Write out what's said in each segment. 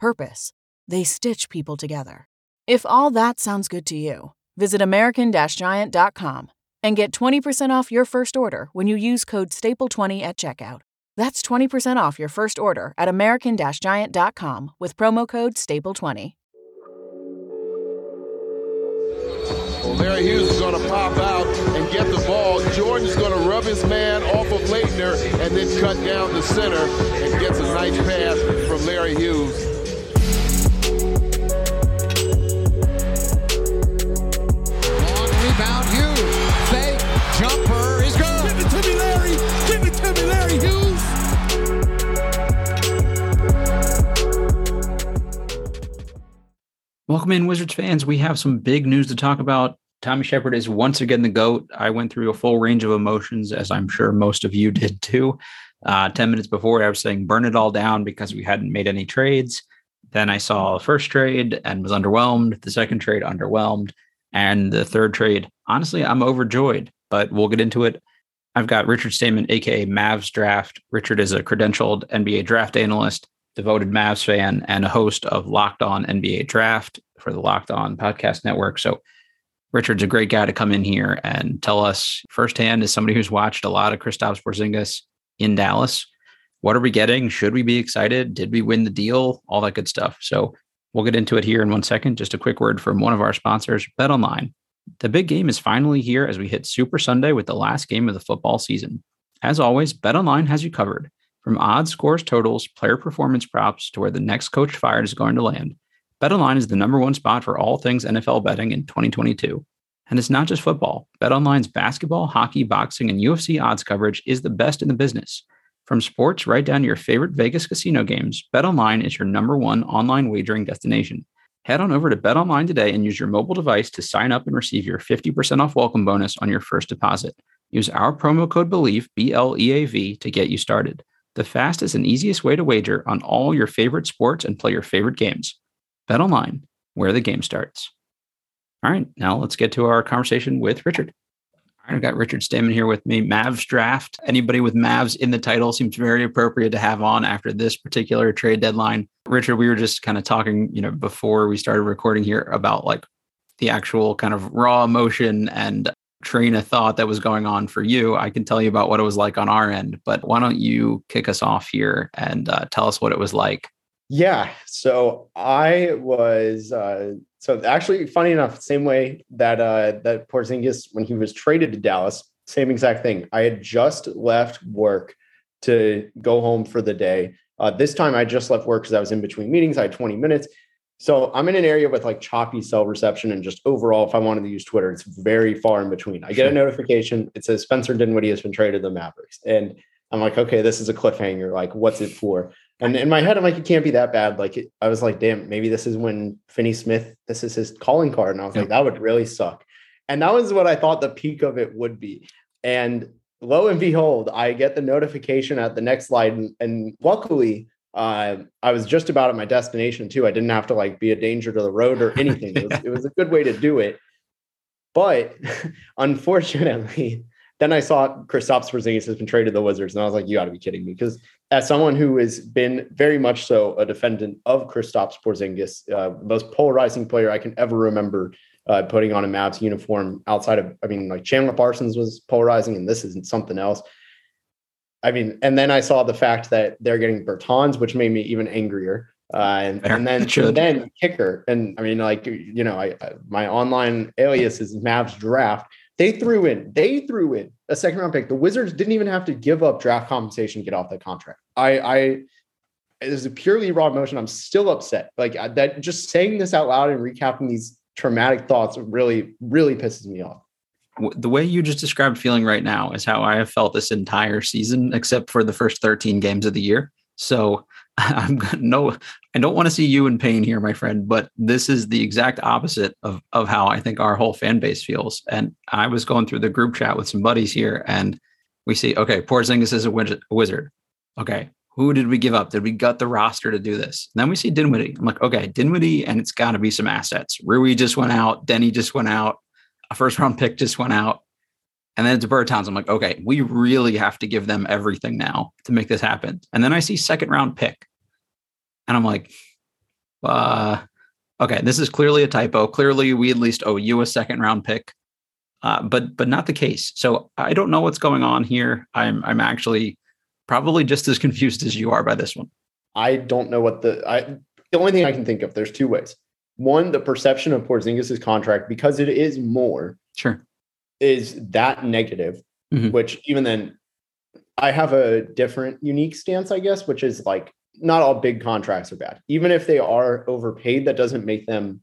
purpose. They stitch people together. If all that sounds good to you, visit American Giant.com and get 20% off your first order when you use code STAPLE20 at checkout. That's 20% off your first order at American Giant.com with promo code STAPLE20. Well, Larry Hughes is going to pop out and get the ball. Jordan's going to rub his man off of Laettner and then cut down the center and gets a nice pass from Larry Hughes. Me, Larry. Give it to me, Larry Hughes. Welcome in, Wizards fans. We have some big news to talk about. Tommy Sheppard is once again the GOAT. I went through a full range of emotions, as I'm sure most of you did too. Uh, 10 minutes before, I was saying burn it all down because we hadn't made any trades. Then I saw the first trade and was underwhelmed. The second trade, underwhelmed. And the third trade, honestly, I'm overjoyed, but we'll get into it. I've got Richard Stayman, aka Mavs Draft. Richard is a credentialed NBA draft analyst, devoted Mavs fan, and a host of Locked On NBA Draft for the Locked On Podcast Network. So Richard's a great guy to come in here and tell us firsthand, as somebody who's watched a lot of Kristaps Porzingis in Dallas, what are we getting? Should we be excited? Did we win the deal? All that good stuff. So we'll get into it here in one second. Just a quick word from one of our sponsors, Bet Online. The big game is finally here as we hit Super Sunday with the last game of the football season. As always, BetOnline has you covered. From odds, scores, totals, player performance props to where the next coach fired is going to land. BetOnline is the number one spot for all things NFL betting in 2022. And it's not just football. BetOnline's basketball, hockey, boxing, and UFC odds coverage is the best in the business. From sports right down to your favorite Vegas casino games, BetOnline is your number one online wagering destination. Head on over to BetOnline today and use your mobile device to sign up and receive your 50% off welcome bonus on your first deposit. Use our promo code BELIEVE, B L E A V, to get you started. The fastest and easiest way to wager on all your favorite sports and play your favorite games. Bet online, where the game starts. All right, now let's get to our conversation with Richard. I've got Richard Stayman here with me. Mavs draft. Anybody with Mavs in the title seems very appropriate to have on after this particular trade deadline. Richard, we were just kind of talking, you know, before we started recording here about like the actual kind of raw emotion and train of thought that was going on for you. I can tell you about what it was like on our end, but why don't you kick us off here and uh, tell us what it was like yeah. So I was uh, so actually funny enough, same way that uh, that Porzingis when he was traded to Dallas, same exact thing. I had just left work to go home for the day. Uh, this time I just left work because I was in between meetings. I had 20 minutes. So I'm in an area with like choppy cell reception and just overall, if I wanted to use Twitter, it's very far in between. I get a notification. It says Spencer Dinwiddie has been traded to the Mavericks. And I'm like, okay, this is a cliffhanger. Like, what's it for? And in my head, I'm like, it can't be that bad. Like, it, I was like, damn, maybe this is when Finney Smith, this is his calling card. And I was like, that would really suck. And that was what I thought the peak of it would be. And lo and behold, I get the notification at the next slide. And, and luckily, uh, I was just about at my destination too. I didn't have to like be a danger to the road or anything. It was, it was a good way to do it. But unfortunately, then I saw Kristaps Porzingis has been traded to the Wizards, and I was like, "You got to be kidding me!" Because as someone who has been very much so a defendant of Kristaps Porzingis, uh, most polarizing player I can ever remember uh, putting on a Mavs uniform. Outside of, I mean, like Chandler Parsons was polarizing, and this isn't something else. I mean, and then I saw the fact that they're getting Bertans, which made me even angrier. Uh, and, and, then and then kicker. And I mean, like you know, I, I my online alias is Mavs draft. They threw in, they threw in a second round pick. The Wizards didn't even have to give up draft compensation to get off that contract. I, I, it is a purely raw emotion. I'm still upset. Like that, just saying this out loud and recapping these traumatic thoughts really, really pisses me off. The way you just described feeling right now is how I have felt this entire season, except for the first 13 games of the year. So I'm no, I don't want to see you in pain here, my friend, but this is the exact opposite of, of how I think our whole fan base feels. And I was going through the group chat with some buddies here and we see, okay, Porzingis is a wizard. Okay. Who did we give up? Did we gut the roster to do this? And then we see Dinwiddie. I'm like, okay, Dinwiddie, and it's got to be some assets. Rui just went out. Deni just went out. A first round pick just went out. And then it's Bertans. I'm like, okay, we really have to give them everything now to make this happen. And then I see second round pick. And I'm like, uh, okay, this is clearly a typo. Clearly, we at least owe you a second round pick. Uh, but but not the case. So I don't know what's going on here. I'm I'm actually probably just as confused as you are by this one. I don't know what the I the only thing I can think of. There's two ways. One, the perception of Porzingis' contract because it is more. Sure. Is that negative? Mm-hmm. Which even then, I have a different unique stance, I guess, which is like not all big contracts are bad. Even if they are overpaid, that doesn't make them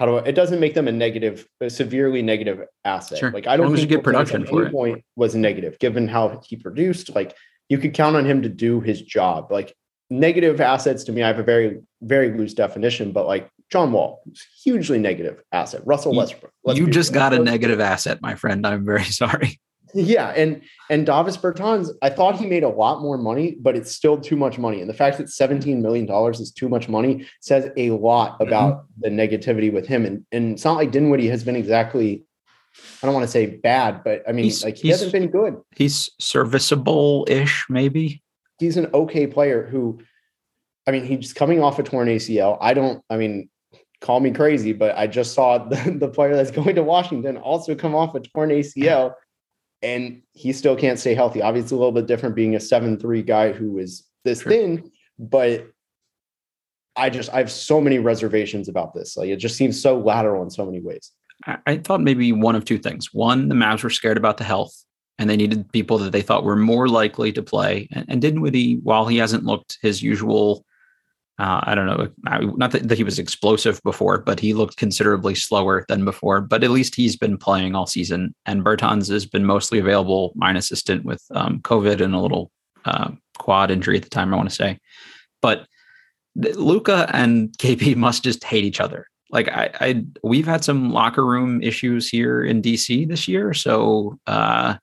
how do I, it doesn't make them a negative, a severely negative asset. Sure. Like I don't think get production for it. Point was negative given how he produced. Like you could count on him to do his job. Like negative assets to me, I have a very very loose definition, but like John Wall, hugely negative asset. Russell Westbrook. You just got a negative asset, my friend. I'm very sorry. Yeah, and and Davis Bertans, I thought he made a lot more money, but it's still too much money. And the fact that $17 million is too much money says a lot mm-hmm. about mm-hmm. the negativity with him. And, and it's not like Dinwiddie has been exactly, I don't want to say bad, but I mean, he's, like he hasn't been good. He's serviceable-ish, maybe. He's an okay player who, I mean, he's coming off a torn ACL. I don't, I mean, call me crazy, but I just saw the, the player that's going to Washington also come off a torn ACL and he still can't stay healthy. Obviously, a little bit different being a seven-three guy who is this sure. thin, but I just I have so many reservations about this. Like it just seems so lateral in so many ways. I, I thought maybe one of two things. One, the Mavs were scared about the health and they needed people that they thought were more likely to play. And, and Dinwiddie, while he hasn't looked his usual uh, I don't know, not that, he was explosive before, but he looked considerably slower than before. But at least he's been playing all season, and Bertans has been mostly available, minus a stint with um, COVID and a little uh, quad injury at the time. I want to say, but Luka and KP must just hate each other. Like I, I, we've had some locker room issues here in DC this year, so uh,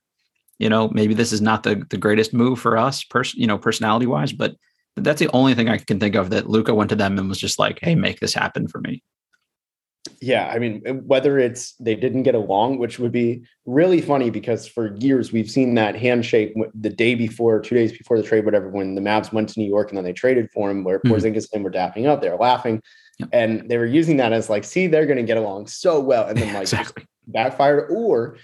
you know maybe this is not the the greatest move for us, pers- you know, personality wise, but that's the only thing I can think of that Luka went to them and was just like, "Hey, make this happen for me." Yeah, I mean, whether it's they didn't get along, which would be really funny because for years we've seen that handshake the day before, two days before the trade, whatever, when the Mavs went to New York and then they traded for him, where mm-hmm. Porzingis and were dapping up, they're laughing, yep. and they were using that as like, see, they're going to get along so well, and then like exactly. backfired, or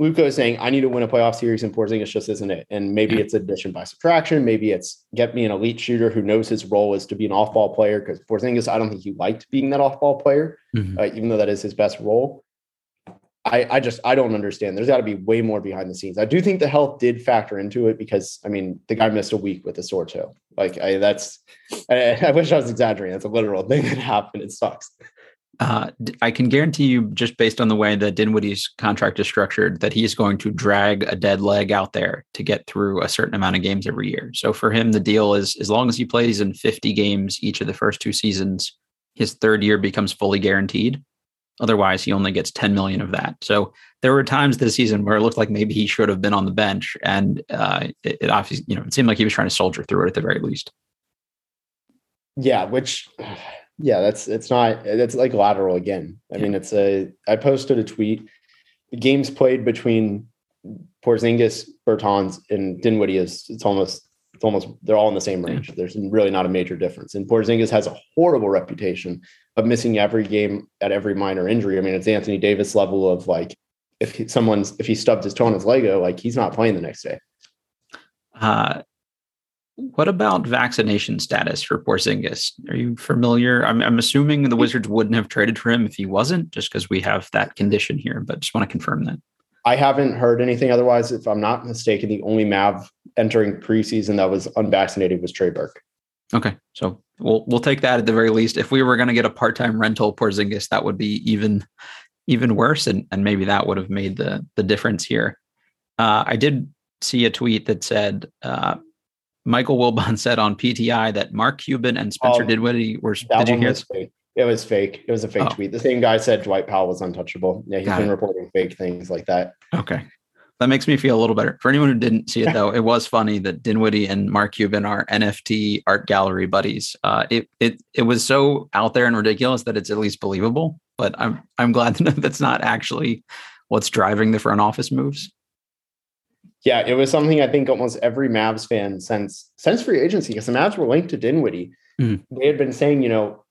Luka is saying, I need to win a playoff series, and Porzingis just isn't it. And maybe it's addition by subtraction. Maybe it's get me an elite shooter who knows his role is to be an off ball player. Because Porzingis, I don't think he liked being that off ball player, mm-hmm. uh, even though that is his best role. I, I just I don't understand. There's got to be way more behind the scenes. I do think the health did factor into it because I mean the guy missed a week with a sore toe. Like I, that's I, I wish I was exaggerating. That's a literal thing that happened. It sucks. Uh, I can guarantee you, just based on the way that Dinwiddie's contract is structured, that he's going to drag a dead leg out there to get through a certain amount of games every year. So for him, the deal is as long as he plays in 50 games each of the first two seasons, his third year becomes fully guaranteed. Otherwise, he only gets 10 million of that. So there were times this season where it looked like maybe he should have been on the bench, and uh, it, it obviously, you know, it seemed like he was trying to soldier through it at the very least. Yeah, which yeah, that's it's not that's like lateral again. I mean, it's a I posted a tweet. Games played between Porzingis, Bertans, and Dinwiddie is it's almost it's almost they're all in the same range. There's really not a major difference. And Porzingis has a horrible reputation of missing every game at every minor injury. I mean, it's Anthony Davis level of like if someone's if he stubbed his toe on his Lego, like he's not playing the next day. Uh, what about vaccination status for Porzingis? Are you familiar? I'm, I'm assuming the Wizards wouldn't have traded for him if he wasn't, just because we have that condition here. But just want to confirm that. I haven't heard anything otherwise. If I'm not mistaken, the only Mav entering preseason that was unvaccinated was Trey Burke. Okay, so we'll we'll take that at the very least. If we were going to get a part time rental Porzingis, that would be even even worse, and and maybe that would have made the the difference here. Uh, I did see a tweet that said uh, Michael Wilbon said on PTI that Mark Cuban and Spencer um, Dinwiddie were. Did you hear? Fake. It was fake. It was a fake oh. tweet. The same guy said Dwight Powell was untouchable. Yeah, he's Got been it. reporting fake things like that. Okay. That makes me feel a little better. For anyone who didn't see it, though, it was funny that Dinwiddie and Mark Cuban are NFT art gallery buddies. Uh, it it it was so out there and ridiculous that it's at least believable. But I'm I'm glad to know that's not actually what's driving the front office moves. Yeah, it was something I think almost every Mavs fan since since free agency, because the Mavs were linked to Dinwiddie. Mm. They had been saying, you know,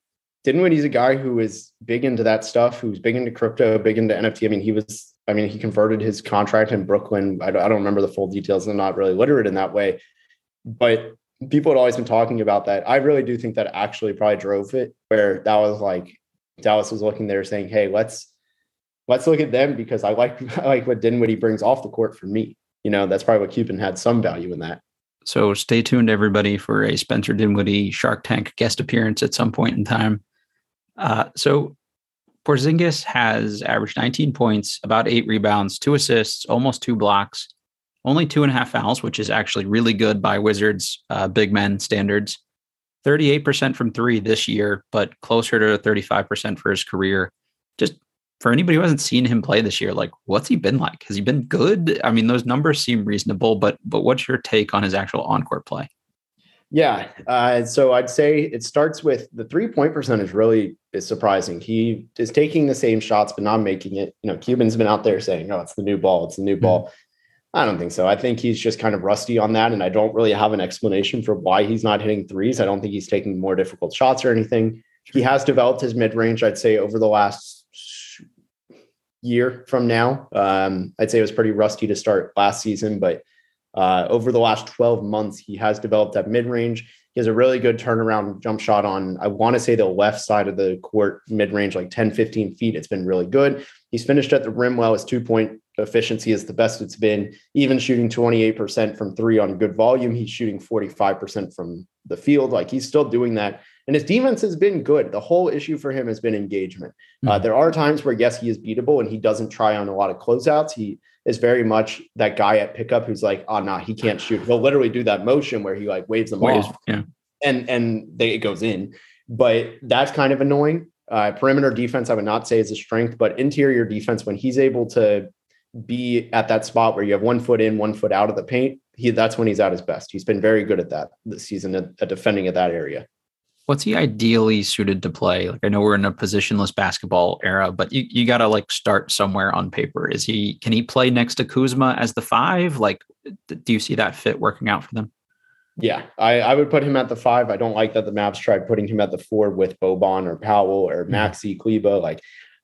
Dinwiddie's a guy who is big into that stuff, who's big into crypto, big into NFT. I mean, he was, I mean, he converted his contract in Brooklyn. I don't, I don't remember the full details. I'm not really literate in that way, but people had always been talking about that. I really do think that actually probably drove it, where that was like Dallas was looking there saying, "Hey, let's let's look at them because I like I like what Dinwiddie brings off the court for me." You know, that's probably what Cuban had some value in that. So stay tuned, everybody, for a Spencer Dinwiddie Shark Tank guest appearance at some point in time. Uh, so Porzingis has averaged 19 points, about eight rebounds, two assists, almost two blocks, only two and a half fouls, which is actually really good by Wizards uh, big men standards. 38% from three this year, but closer to 35% for his career. For anybody who hasn't seen him play this year, like what's he been like? Has he been good? I mean, those numbers seem reasonable, but but what's your take on his actual on-court play? Yeah, uh, so I'd say it starts with the three-point percentage. Really is surprising. He is taking the same shots, but not making it. You know, Cuban's been out there saying, "Oh, it's the new ball. It's the new mm-hmm. ball." I don't think so. I think he's just kind of rusty on that, and I don't really have an explanation for why he's not hitting threes. I don't think he's taking more difficult shots or anything. He has developed his mid-range, I'd say, over the last year from now. Um, I'd say it was pretty rusty to start last season, but uh, over the last 12 months, he has developed that mid range. He has a really good turnaround jump shot on, I want to say the left side of the court mid range, like 10, 15 feet. It's been really good. He's finished at the rim well. His two point efficiency is the best it's been, even shooting 28% from three on good volume. He's shooting 45% from the field. Like he's still doing that and his defense has been good. The whole issue for him has been engagement. Mm-hmm. Uh, hmm. there are times where, yes, he is beatable and he doesn't try on a lot of closeouts. He is very much that guy at pickup who's like, oh, nah, he can't shoot. He'll literally do that motion where he like waves them Waves, off. Yeah. And, and they, it goes in. But that's kind of annoying. Uh, perimeter defense, I would not say is a strength, but interior defense, when he's able to be at that spot where you have one foot in, one foot out of the paint, he that's when he's at his best. He's been very good at that this season at, at defending at that area what's he ideally suited to play? Like I know we're in a positionless basketball era, but you, you gotta like start somewhere on paper. Is he can he play next to Kuzma as the five? Like do you see that fit working out for them? Yeah, I, I would put him at the five. I don't like that the Mavs tried putting him at the four with Boban or Powell or mm-hmm. Maxi Kleber. Like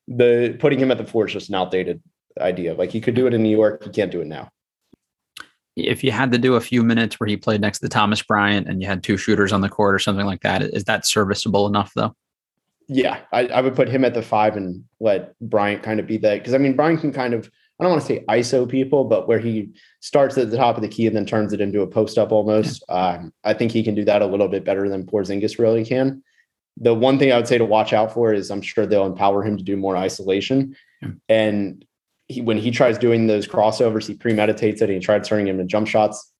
the putting him at the four is just an outdated idea. Like he could do it in New York, he can't do it now if you had to do a few minutes where he played next to Thomas Bryant and you had two shooters on the court or something like that, is that serviceable enough though? Yeah, I, I would put him at the five and let Bryant kind of be that because I mean Bryant can kind of I don't want to say ISO people, but where he starts at the top of the key and then turns it into a post up almost. Yeah. Um, I think he can do that a little bit better than Porzingis really can. The one thing I would say to watch out for is I'm sure they'll empower him to do more isolation. Yeah. And he, when he tries doing those crossovers, he premeditates it and he tries turning him into jump shots.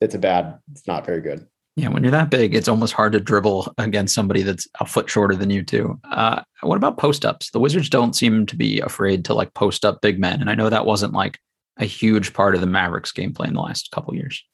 It's a bad, it's not very good. Yeah, when you're that big, it's almost hard to dribble against somebody that's a foot shorter than you too. Uh, what about post ups? The Wizards don't seem to be afraid to like post up big men, and I know that wasn't like a huge part of the Mavericks gameplay in the last couple years.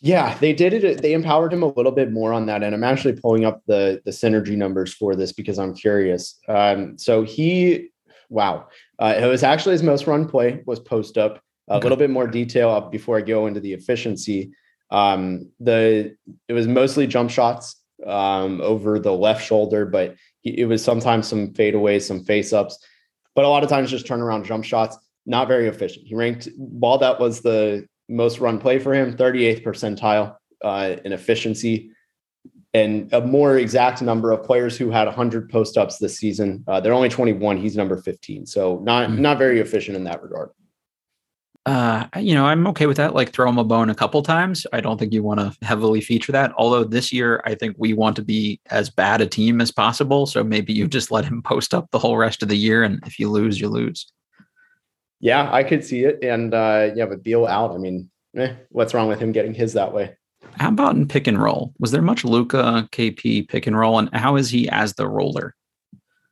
Yeah, they did it. They empowered him a little bit more on that, and I'm actually pulling up the the synergy numbers for this because I'm curious. Um, so he wow. Uh, it was actually his most run play was post up. A okay. little bit more detail before I go into the efficiency. Um, the it was mostly jump shots um, over the left shoulder, but he, it was sometimes some fadeaways, some face ups, but a lot of times just turnaround jump shots. Not very efficient. He ranked while that was the most run play for him, 38th percentile uh, in efficiency and a more exact number of players who had 100 post ups this season. Uh, they're only 21. He's number 15, so not mm-hmm. not very efficient in that regard. Uh, you know, I'm okay with that. Like throw him a bone a couple times. I don't think you want to heavily feature that. Although this year, I think we want to be as bad a team as possible. So maybe you just let him post up the whole rest of the year, and if you lose, you lose. Yeah, I could see it. And uh, yeah, but Beal out. I mean, eh, what's wrong with him getting his that way? How about in pick and roll? Was there much Luka KP pick and roll, and how is he as the roller?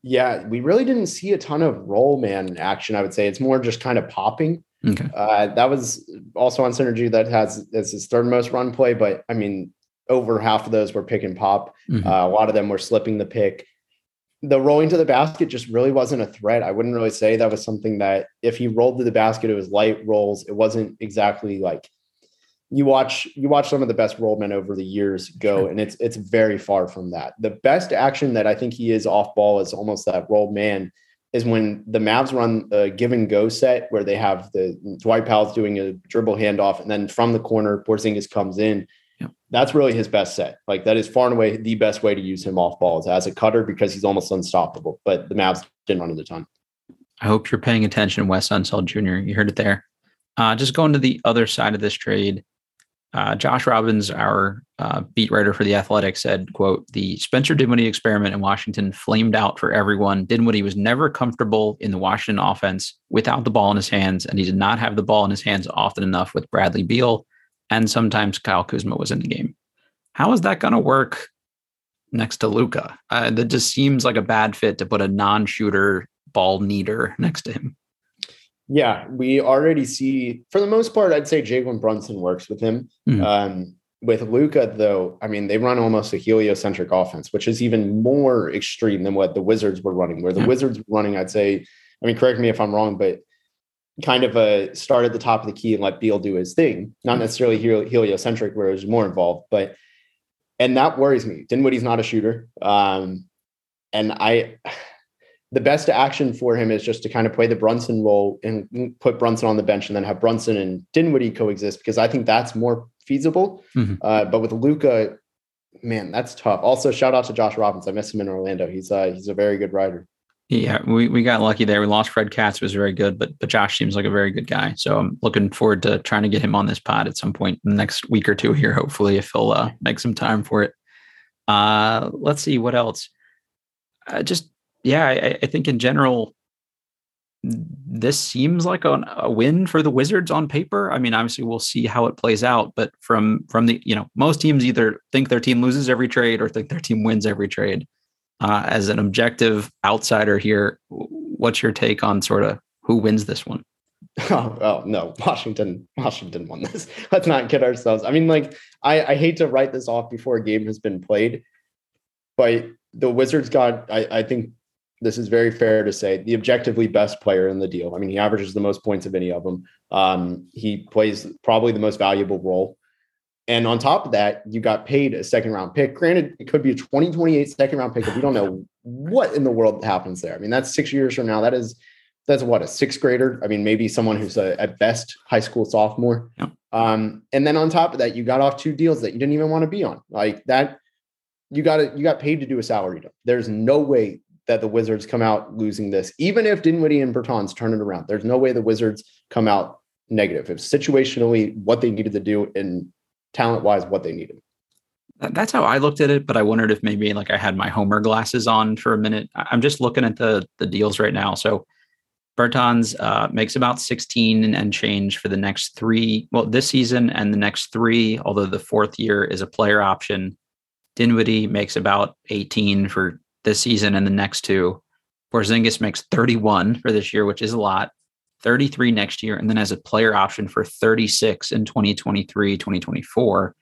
Yeah, we really didn't see a ton of roll man action. I would say it's more just kind of popping. Okay. Uh, that was also on synergy that has as his third most run play, but I mean, over half of those were pick and pop. Mm-hmm. Uh, a lot of them were slipping the pick. The rolling to the basket just really wasn't a threat. I wouldn't really say that was something that if he rolled to the basket, it was light rolls. It wasn't exactly like you watch you watch some of the best roll men over the years go, and it's it's very far from that. The best action that I think he is off ball is almost that roll man is when the Mavs run a give and go set where they have the Dwight Powell's doing a dribble handoff, and then from the corner, Porzingis comes in. That's really his best set. Like that is far and away the best way to use him off balls as a cutter because he's almost unstoppable. But the Mavs didn't run it a ton. I hope you're paying attention, Wes Unseld Jr. You heard it there. Uh, just going to the other side of this trade. Uh, Josh Robbins, our uh, beat writer for the Athletic, said, "quote The Spencer Dinwiddie experiment in Washington flamed out for everyone. Dinwiddie was never comfortable in the Washington offense without the ball in his hands, and he did not have the ball in his hands often enough with Bradley Beal, and sometimes Kyle Kuzma was in the game. How is that going to work next to Luka? Uh, that just seems like a bad fit to put a non-shooter ball needer next to him." Yeah, we already see for the most part, I'd say Jalen Brunson works with him. Mm-hmm. Um, with Luka, though, I mean, they run almost a heliocentric offense, which is even more extreme than what the Wizards were running. Where the yeah. Wizards were running, I'd say, I mean, correct me if I'm wrong, but kind of a start at the top of the key and let Beal do his thing. Not necessarily heliocentric, where it was more involved, but and that worries me. Dinwiddie's not a shooter, um, and I the best action for him is just to kind of play the Brunson role and put Brunson on the bench and then have Brunson and Dinwiddie coexist because I think that's more feasible. Mm-hmm. Uh, but with Luka, man, that's tough. Also, shout out to Josh Robbins. I miss him in Orlando. He's uh, he's a very good writer. Yeah, we, we got lucky there. We lost Fred Katz, was very good, but but Josh seems like a very good guy. So I'm looking forward to trying to get him on this pod at some point in the next week or two here. Hopefully, if he'll uh, make some time for it. Uh, let's see what else. Uh, just yeah, I, I, think in general, this seems like a, a, win for the Wizards on paper. I mean, obviously, we'll see how it plays out. But from from the you know, most teams either think their team loses every trade or think their team wins every trade. Uh, as an objective outsider here, what's your take on sort of who wins this one? Oh, oh no, Washington, Washington won this. Let's not kid ourselves. I mean, like, I, I hate to write this off before a game has been played, but the Wizards got, I, I think this is very fair to say, the objectively best player in the deal. I mean, he averages the most points of any of them. Um, he plays probably the most valuable role. And on top of that, you got paid a second round pick. Granted, it could be a 2028 second round pick if you don't know what in the world happens there. I mean, that's six years from now. That is, that's what, a sixth grader? I mean, maybe someone who's a, at best high school sophomore. Yeah. Um, and then on top of that, you got off two deals that you didn't even want to be on. Like that, you got it, you got paid to do a salary deal. There's no way that the Wizards come out losing this, even if Dinwiddie and Bertans turn it around. There's no way the Wizards come out negative. It's situationally what they needed to do and talent wise what they needed. That's how I looked at it, but I wondered if maybe like I had my Homer glasses on for a minute. I'm just looking at the the deals right now. So Bertans uh, makes about 16 and change for the next three, well, this season and the next three, although the fourth year is a player option. Dinwiddie makes about 18 for this season and the next two. Porzingis makes 31 for this year, which is a lot. 33 next year, and then has a player option for 36 in 2023, 2024.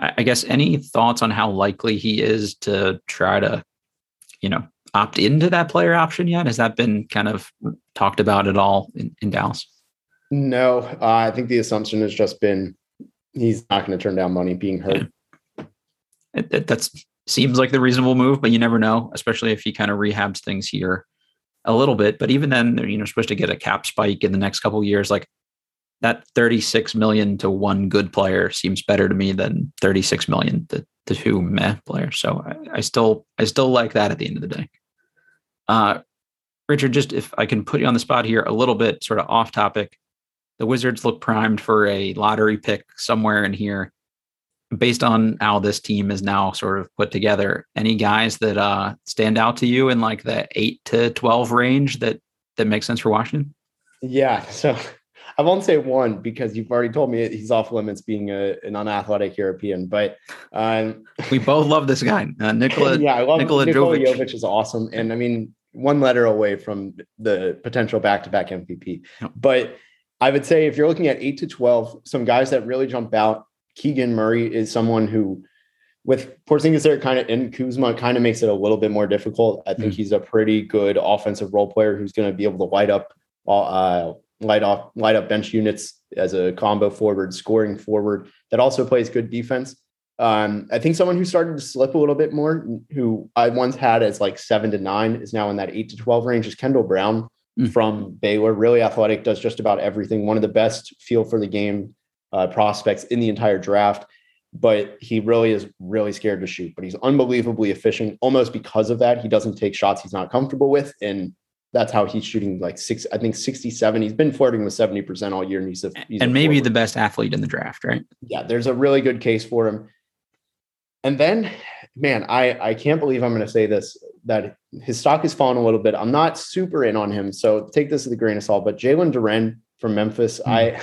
I guess any thoughts on how likely he is to try to, you know, opt into that player option yet? Has that been kind of talked about at all in, in Dallas? No, uh, I think the assumption has just been he's not going to turn down money being hurt. Yeah. It, it, that's seems like the reasonable move, but you never know, especially if he kind of rehabs things here a little bit. But even then, you know, supposed to get a cap spike in the next couple years. Like that 36 million to one good player seems better to me than 36 million to, to two meh players. So I, I still I still like that at the end of the day. Uh, Richard, just if I can put you on the spot here a little bit, sort of off topic. The Wizards look primed for a lottery pick somewhere in here. Based on how this team is now sort of put together, any guys that uh, stand out to you in like the eight to twelve range that that makes sense for Washington? Yeah, so I won't say one because you've already told me he's off limits being a, an unathletic European. But um, we both love this guy, uh, Nikola. yeah, I love Nikola, Nikola Jovic. Jovic is awesome, and I mean one letter away from the potential back-to-back MVP. But I would say if you're looking at eight to twelve, some guys that really jump out. Keegan Murray is someone who, with Porzingis there, kind of and Kuzma, kind of makes it a little bit more difficult. I think Mhm. he's a pretty good offensive role player who's going to be able to light up, uh, light off, light up bench units as a combo forward, scoring forward that also plays good defense. Um, I think someone who started to slip a little bit more, who I once had as like seven to nine, is now in that eight to twelve range. Is Kendall Brown Mm. from Baylor? Really athletic, does just about everything. One of the best feel for the game uh, prospects in the entire draft. But he really is really scared to shoot. But he's unbelievably efficient. Almost because of that, he doesn't take shots he's not comfortable with, and that's how he's shooting like six. I think sixty-seven. He's been flirting with seventy percent all year, and he's a he's and maybe forward the best athlete in the draft, right? yeah, there's a really good case for him. And then, man, I I can't believe I'm going to say this that his stock has fallen a little bit. I'm not super in on him, so take this with a grain of salt. But Jalen Duren from Memphis, I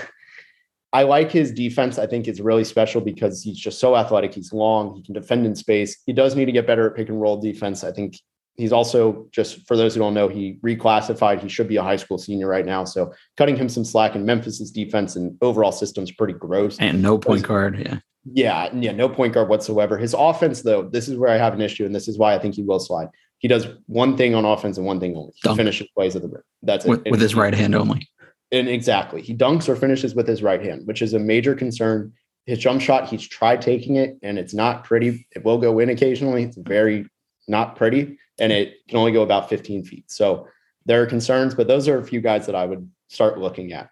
I like his defense. I think it's really special because he's just so athletic. He's long. He can defend in space. He does need to get better at pick and roll defense. I think he's also just for those who don't know, he reclassified. He should be a high school senior right now. So cutting him some slack in Memphis's defense and overall system's pretty gross. And no point guard. Yeah. Yeah, yeah, no point guard whatsoever. His offense, though, this is where I have an issue, and this is why I think he will slide. He does one thing on offense and one thing only. He Dunk. finishes plays at the rim. That's With, it. with his right hand only. And exactly, he dunks or finishes with his right hand, which is a major concern. His jump shot, he's tried taking it, and it's not pretty. It will go in occasionally. It's very not pretty, and it can only go about 15 feet. So there are concerns, but those are a few guys that I would start looking at.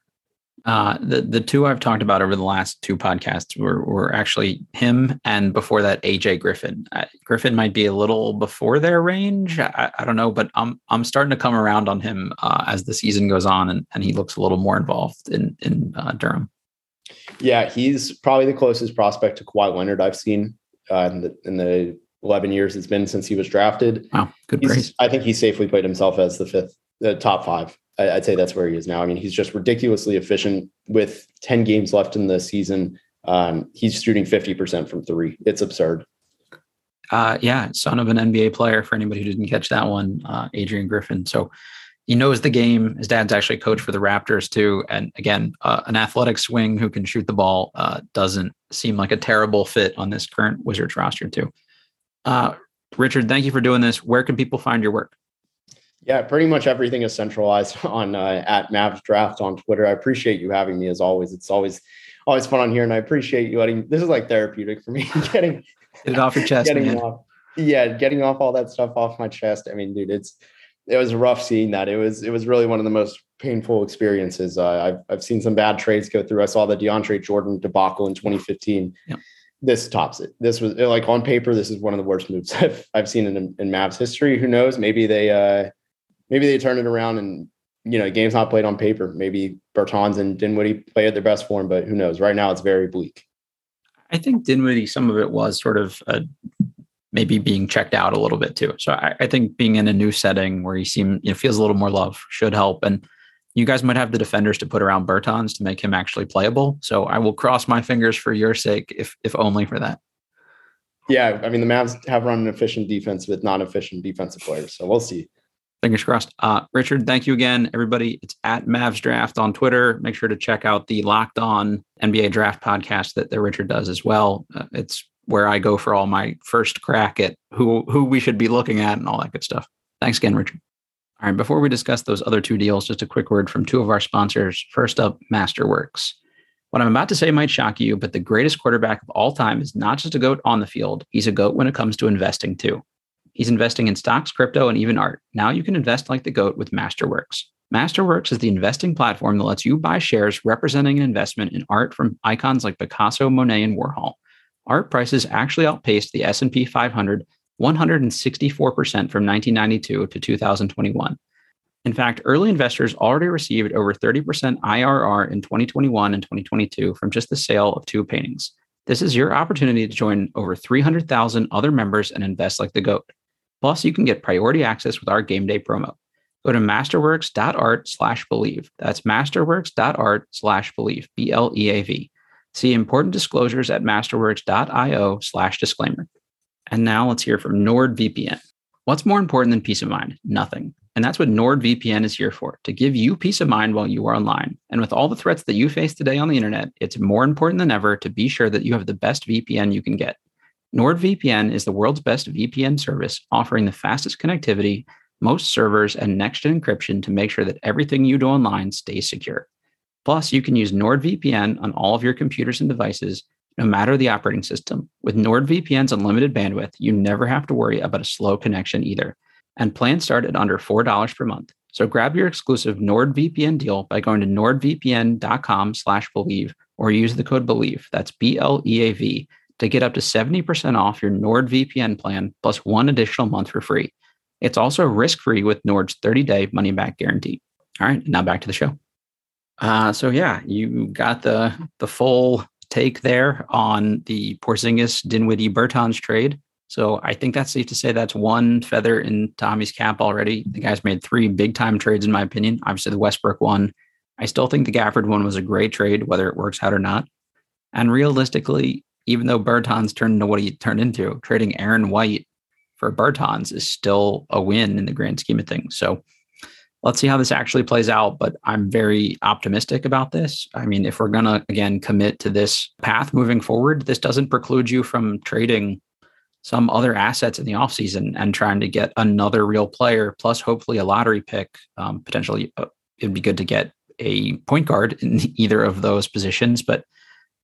Uh, the the two I've talked about over the last two podcasts were were actually him and before that AJ Griffin. Uh, Griffin might be a little before their range. I, I don't know, but I'm I'm starting to come around on him uh, as the season goes on, and, and he looks a little more involved in in uh, Durham. Yeah, he's probably the closest prospect to Kawhi Leonard I've seen uh, in, the, in the 11 years it's been since he was drafted. Wow, good He's- praise. I think he safely played himself as the fifth, the top five. I, I'd say that's where he is now. I mean, he's just ridiculously efficient with 10 games left in the season. Um, he's shooting 50% from three. It's absurd. Uh, yeah, son of an NBA player. For anybody who didn't catch that one, uh, Adrian Griffin. So he knows the game. His dad's actually a coach for the Raptors too. And again, uh, an athletic swing who can shoot the ball uh, doesn't seem like a terrible fit on this current Wizards roster too. Uh, Richard, thank you for doing this. Where can people find your work? Yeah, pretty much everything is centralized on uh, at Mavs Draft on Twitter. I appreciate you having me as always. It's always always fun on here, and I appreciate you letting. This is like therapeutic for me. getting Get it off your chest, getting man. off, yeah, getting off all that stuff off my chest. I mean, dude, it's it was rough seeing that. It was it was really one of the most painful experiences. Uh, I've I've seen some bad trades go through. I saw the DeAndre Jordan debacle in 2015. Yeah. This tops it. This was like on paper. This is one of the worst moves I've I've seen in in Mavs history. Who knows? Maybe they uh maybe they turn it around and you know, game's not played on paper. Maybe Bertans and Dinwiddie play at their best form, but who knows? Right now, it's very bleak. I think Dinwiddie, some of it was sort of uh, maybe being checked out a little bit too. So I, I think being in a new setting where he seems, you know, feels a little more love should help. And you guys might have the defenders to put around Bertans to make him actually playable. So I will cross my fingers for your sake, if if only for that. Yeah, I mean, the Mavs have run an efficient defense with non-efficient defensive players, so we'll see. Fingers crossed. Uh, Richard, thank you again, everybody. It's at Mavs Draft on Twitter. Make sure to check out the Locked On NBA Draft podcast that, that Richard does as well. Uh, it's where I go for all my first crack at who who we should be looking at and all that good stuff. Thanks again, Richard. All right, before we discuss those other two deals, just a quick word from two of our sponsors. First up, Masterworks. What I'm about to say might shock you, but the greatest quarterback of all time is not just a goat on the field, he's a goat when it comes to investing too. He's investing in stocks, crypto, and even art. Now you can invest like the GOAT with Masterworks. Masterworks is the investing platform that lets you buy shares representing an investment in art from icons like Picasso, Monet, and Warhol. Art prices actually outpaced the S&P 500 164% from 1992 to 2021. In fact, early investors already received over 30% IRR in 2021 and 2022 from just the sale of two paintings. This is your opportunity to join over 300,000 other members and invest like the GOAT. Plus, you can get priority access with our game day promo. Go to masterworks.art slash believe. That's masterworks.art slash believe, B L E A V. See important disclosures at masterworks.io slash disclaimer. And now let's hear from NordVPN. What's more important than peace of mind? Nothing. And that's what NordVPN is here for to give you peace of mind while you are online. And with all the threats that you face today on the internet, it's more important than ever to be sure that you have the best VPN you can get. NordVPN is the world's best VPN service, offering the fastest connectivity, most servers, and next gen encryption to make sure that everything you do online stays secure. Plus, you can use NordVPN on all of your computers and devices, no matter the operating system. With NordVPN's unlimited bandwidth, you never have to worry about a slow connection either. And plans start at under $4 per month. So grab your exclusive NordVPN deal by going to nordvpn.com slash believe or use the code believe. That's B-L-E-A-V to get up to 70% off your NordVPN plan plus one additional month for free. It's also risk-free with Nord's 30-day money-back guarantee. All right, now back to the show. Uh, so yeah, you got the the full take there on the Porzingis Dinwiddie Bertans trade. So I think that's safe to say that's one feather in Tommy's cap already. The guy's made three big time trades, in my opinion. Obviously, the Westbrook one. I still think the Gafford one was a great trade, whether it works out or not. And realistically, even though Bertans turned into what he turned into, trading Aaron White for Bertans is still a win in the grand scheme of things. So let's see how this actually plays out. But I'm very optimistic about this. I mean, if we're going to, again, commit to this path moving forward, this doesn't preclude you from trading some other assets in the offseason and trying to get another real player, plus hopefully a lottery pick. Um, potentially, uh, it'd be good to get a point guard in either of those positions, but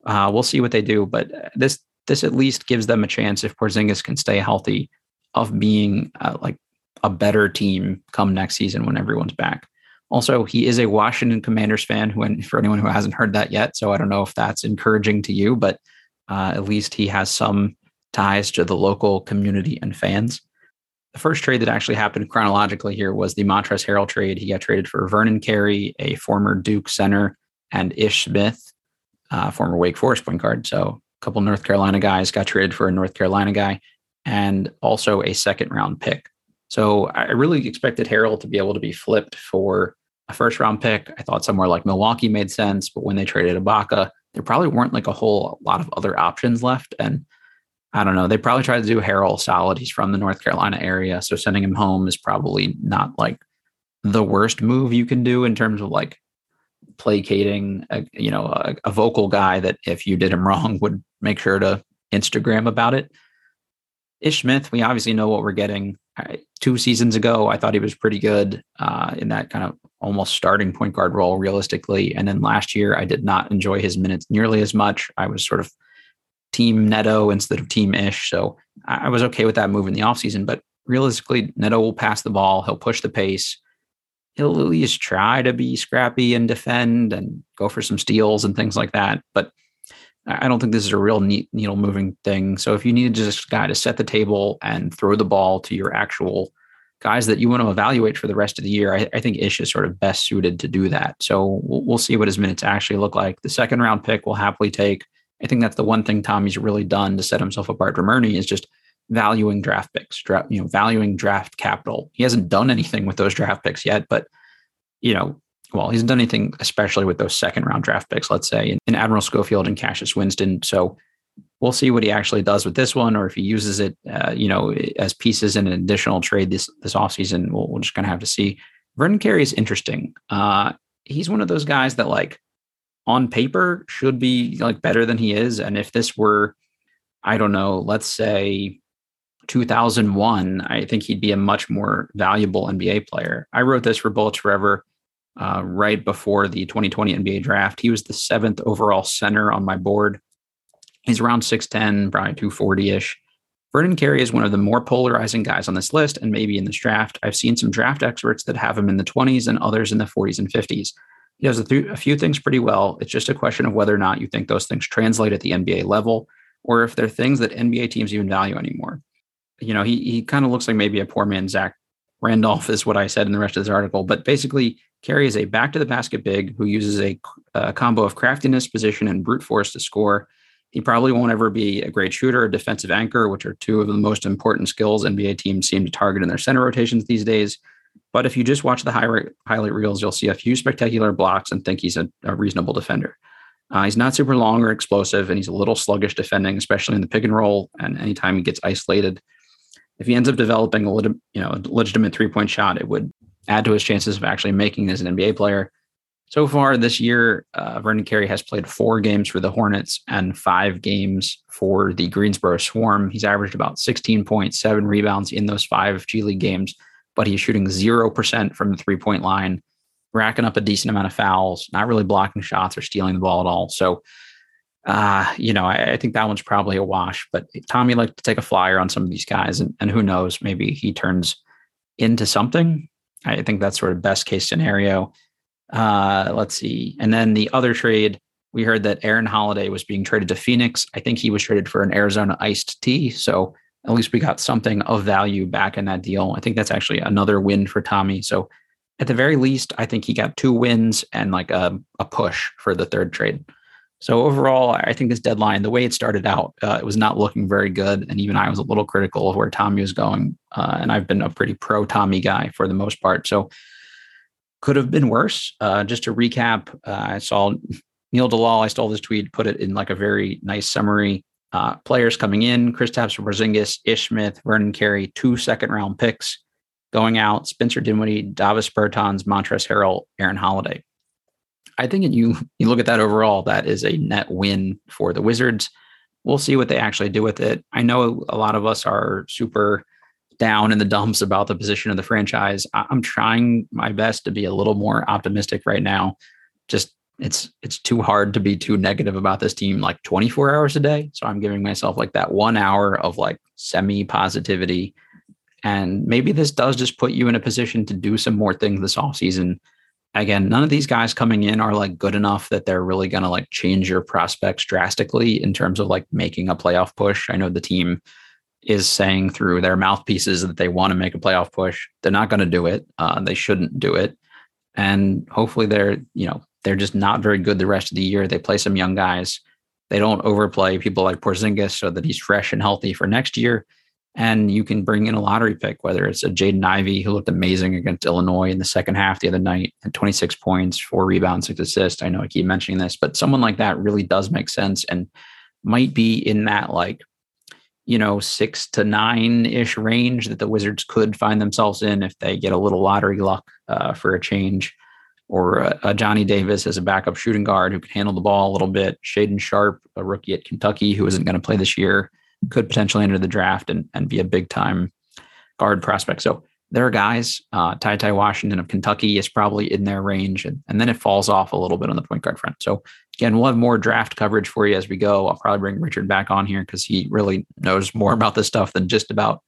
uh, we'll see what they do. But this this at least gives them a chance if Porzingis can stay healthy of being uh, like a better team come next season when everyone's back. Also, he is a Washington Commanders fan. Who, for anyone who hasn't heard that yet, so I don't know if that's encouraging to you, but uh, at least he has some ties to the local community and fans. The first trade that actually happened chronologically here was the Montrezl Harrell trade. He got traded for Vernon Carey, a former Duke center, and Ish Smith, uh, former Wake Forest point guard. So a couple North Carolina guys got traded for a North Carolina guy, and also a second round pick. So I really expected Harrell to be able to be flipped for a first round pick. I thought somewhere like Milwaukee made sense, but when they traded Ibaka, there probably weren't like a whole lot of other options left. And I don't know, they probably tried to do Harrell solid. He's from the North Carolina area. So sending him home is probably not like the worst move you can do in terms of like placating a, you know a, a vocal guy that if you did him wrong would make sure to Instagram about it. Ish Smith, we obviously know what we're getting. Two seasons ago, I thought he was pretty good uh, in that kind of almost starting point guard role, realistically. And then last year, I did not enjoy his minutes nearly as much. I was sort of team Neto instead of team Ish. So I, I was okay with that move in the offseason. But realistically, Neto will pass the ball, he'll push the pace. He'll at least try to be scrappy and defend and go for some steals and things like that. But I don't think this is a real needle moving thing. So if you need just a guy to set the table and throw the ball to your actual guys that you want to evaluate for the rest of the year, I, I think Ish is sort of best suited to do that. So we'll, we'll, see what his minutes actually look like. The second round pick will happily take. I think that's the one thing Tommy's really done to set himself apart from Ernie is just valuing draft picks, dra- you know, valuing draft capital. He hasn't done anything with those draft picks yet, but you know, well, he hasn't done anything, especially with those second round draft picks, let's say, in, in Admiral Schofield and Cassius Winston. So we'll see what he actually does with this one, or if he uses it, uh, you know, as pieces in an additional trade this this offseason. We'll, we're just to have to see. Vernon Carey is interesting. Uh, he's one of those guys that, like, on paper, should be like better than he is. And if this were, I don't know, let's say 2001, I think he'd be a much more valuable NBA player. I wrote this for Bullets Forever uh, right before the 2020 NBA draft. He was the seventh overall center on my board. He's around 6'10, probably 240 ish. Vernon Carey is one of the more polarizing guys on this list and maybe in this draft. I've seen some draft experts that have him in the 20s and others in the 40s and 50s. He does a, th- a few things pretty well. It's just a question of whether or not you think those things translate at the NBA level or if they're things that NBA teams even value anymore. You know, he he kind of looks like maybe a poor man Zach Randolph is what I said in the rest of this article, but basically Carey is a back to the basket big who uses a, a combo of craftiness, position, and brute force to score. He probably won't ever be a great shooter or defensive anchor, which are two of the most important skills NBA teams seem to target in their center rotations these days. But if you just watch the highlight, highlight reels, you'll see a few spectacular blocks and think he's a, a reasonable defender. Uh, he's not super long or explosive, and he's a little sluggish defending, especially in the pick and roll. And anytime he gets isolated, if he ends up developing a you know a legitimate three point shot, it would add to his chances of actually making as an NBA player. So far this year, uh, Vernon Carey has played four games for the Hornets and five games for the Greensboro Swarm. He's averaged about 16.7 rebounds in those five G League games, but he's shooting 0% from the three point line racking up a decent amount of fouls, not really blocking shots or stealing the ball at all. So, uh, you know, I, I, think that one's probably a wash. But Tommy liked to take a flyer on some of these guys, and, and who knows, maybe he turns into something. I think that's sort of best case scenario. Uh, let's see. And then the other trade, we heard that Aaron Holiday was being traded to Phoenix. I think he was traded for an Arizona iced tea. So at least we got something of value back in that deal. I think that's actually another win for Tommy. So at the very least, I think he got two wins and like a, a push for the third trade. So overall, I think this deadline, the way it started out, uh, it was not looking very good, and even I was a little critical of where Tommy was going. Uh, and I've been a pretty pro Tommy guy for the most part, so could have been worse. Uh, just to recap, uh, I saw Neil Dalal. I stole this tweet, put it in like a very nice summary. Uh, players coming in: Kristaps Porzingis, Ish Smith, Vernon Carey, two second round picks going out, Spencer Dinwiddie, Davis Bertans, Montrezl Harrell, Aaron Holiday. I think you you look at that overall, that is a net win for the Wizards. We'll see what they actually do with it. I know a lot of us are super down in the dumps about the position of the franchise. I'm trying my best to be a little more optimistic right now. Just it's it's too hard to be too negative about this team like 24 hours a day. So I'm giving myself like that one hour of like semi positivity and maybe this does just put you in a position to do some more things this offseason. Again, none of these guys coming in are like good enough that they're really going to like change your prospects drastically in terms of like making a playoff push. I know the team is saying through their mouthpieces that they want to make a playoff push. They're not going to do it. Uh, they shouldn't do it. And hopefully they're, you know, they're just not very good the rest of the year. They play some young guys. They don't overplay people like Porzingis so that he's fresh and healthy for next year. And you can bring in a lottery pick, whether it's a Jaden Ivey, who looked amazing against Illinois in the second half the other night, at 26 points, four rebounds, six assists. I know I keep mentioning this, but someone like that really does make sense and might be in that like, you know, six to nine ish range that the Wizards could find themselves in if they get a little lottery luck uh, for a change. Or a, a Johnny Davis as a backup shooting guard who can handle the ball a little bit. Shaedon Sharpe, a rookie at Kentucky who isn't going to play this year could potentially enter the draft and, and be a big time guard prospect. So there are guys, uh, Ty Ty Washington of Kentucky is probably in their range, and, and then it falls off a little bit on the point guard front. So again, we'll have more draft coverage for you as we go. I'll probably bring Richard back on here because he really knows more about this stuff than just about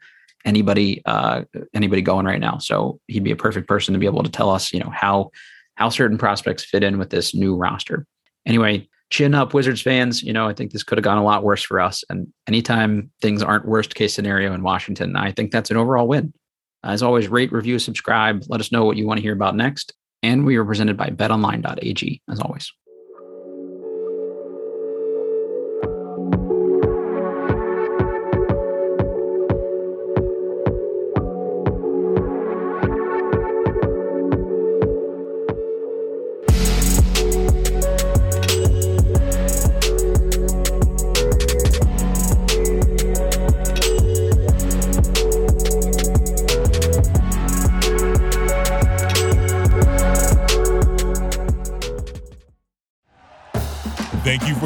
anybody uh, anybody going right now. So he'd be a perfect person to be able to tell us, you know, how how certain prospects fit in with this new roster. Anyway, chin up Wizards fans. You know, I think this could have gone a lot worse for us. And anytime things aren't worst case scenario in Washington, I think that's an overall win. As always, rate, review, subscribe. Let us know what you want to hear about next. And we are presented by betonline.ag, as always.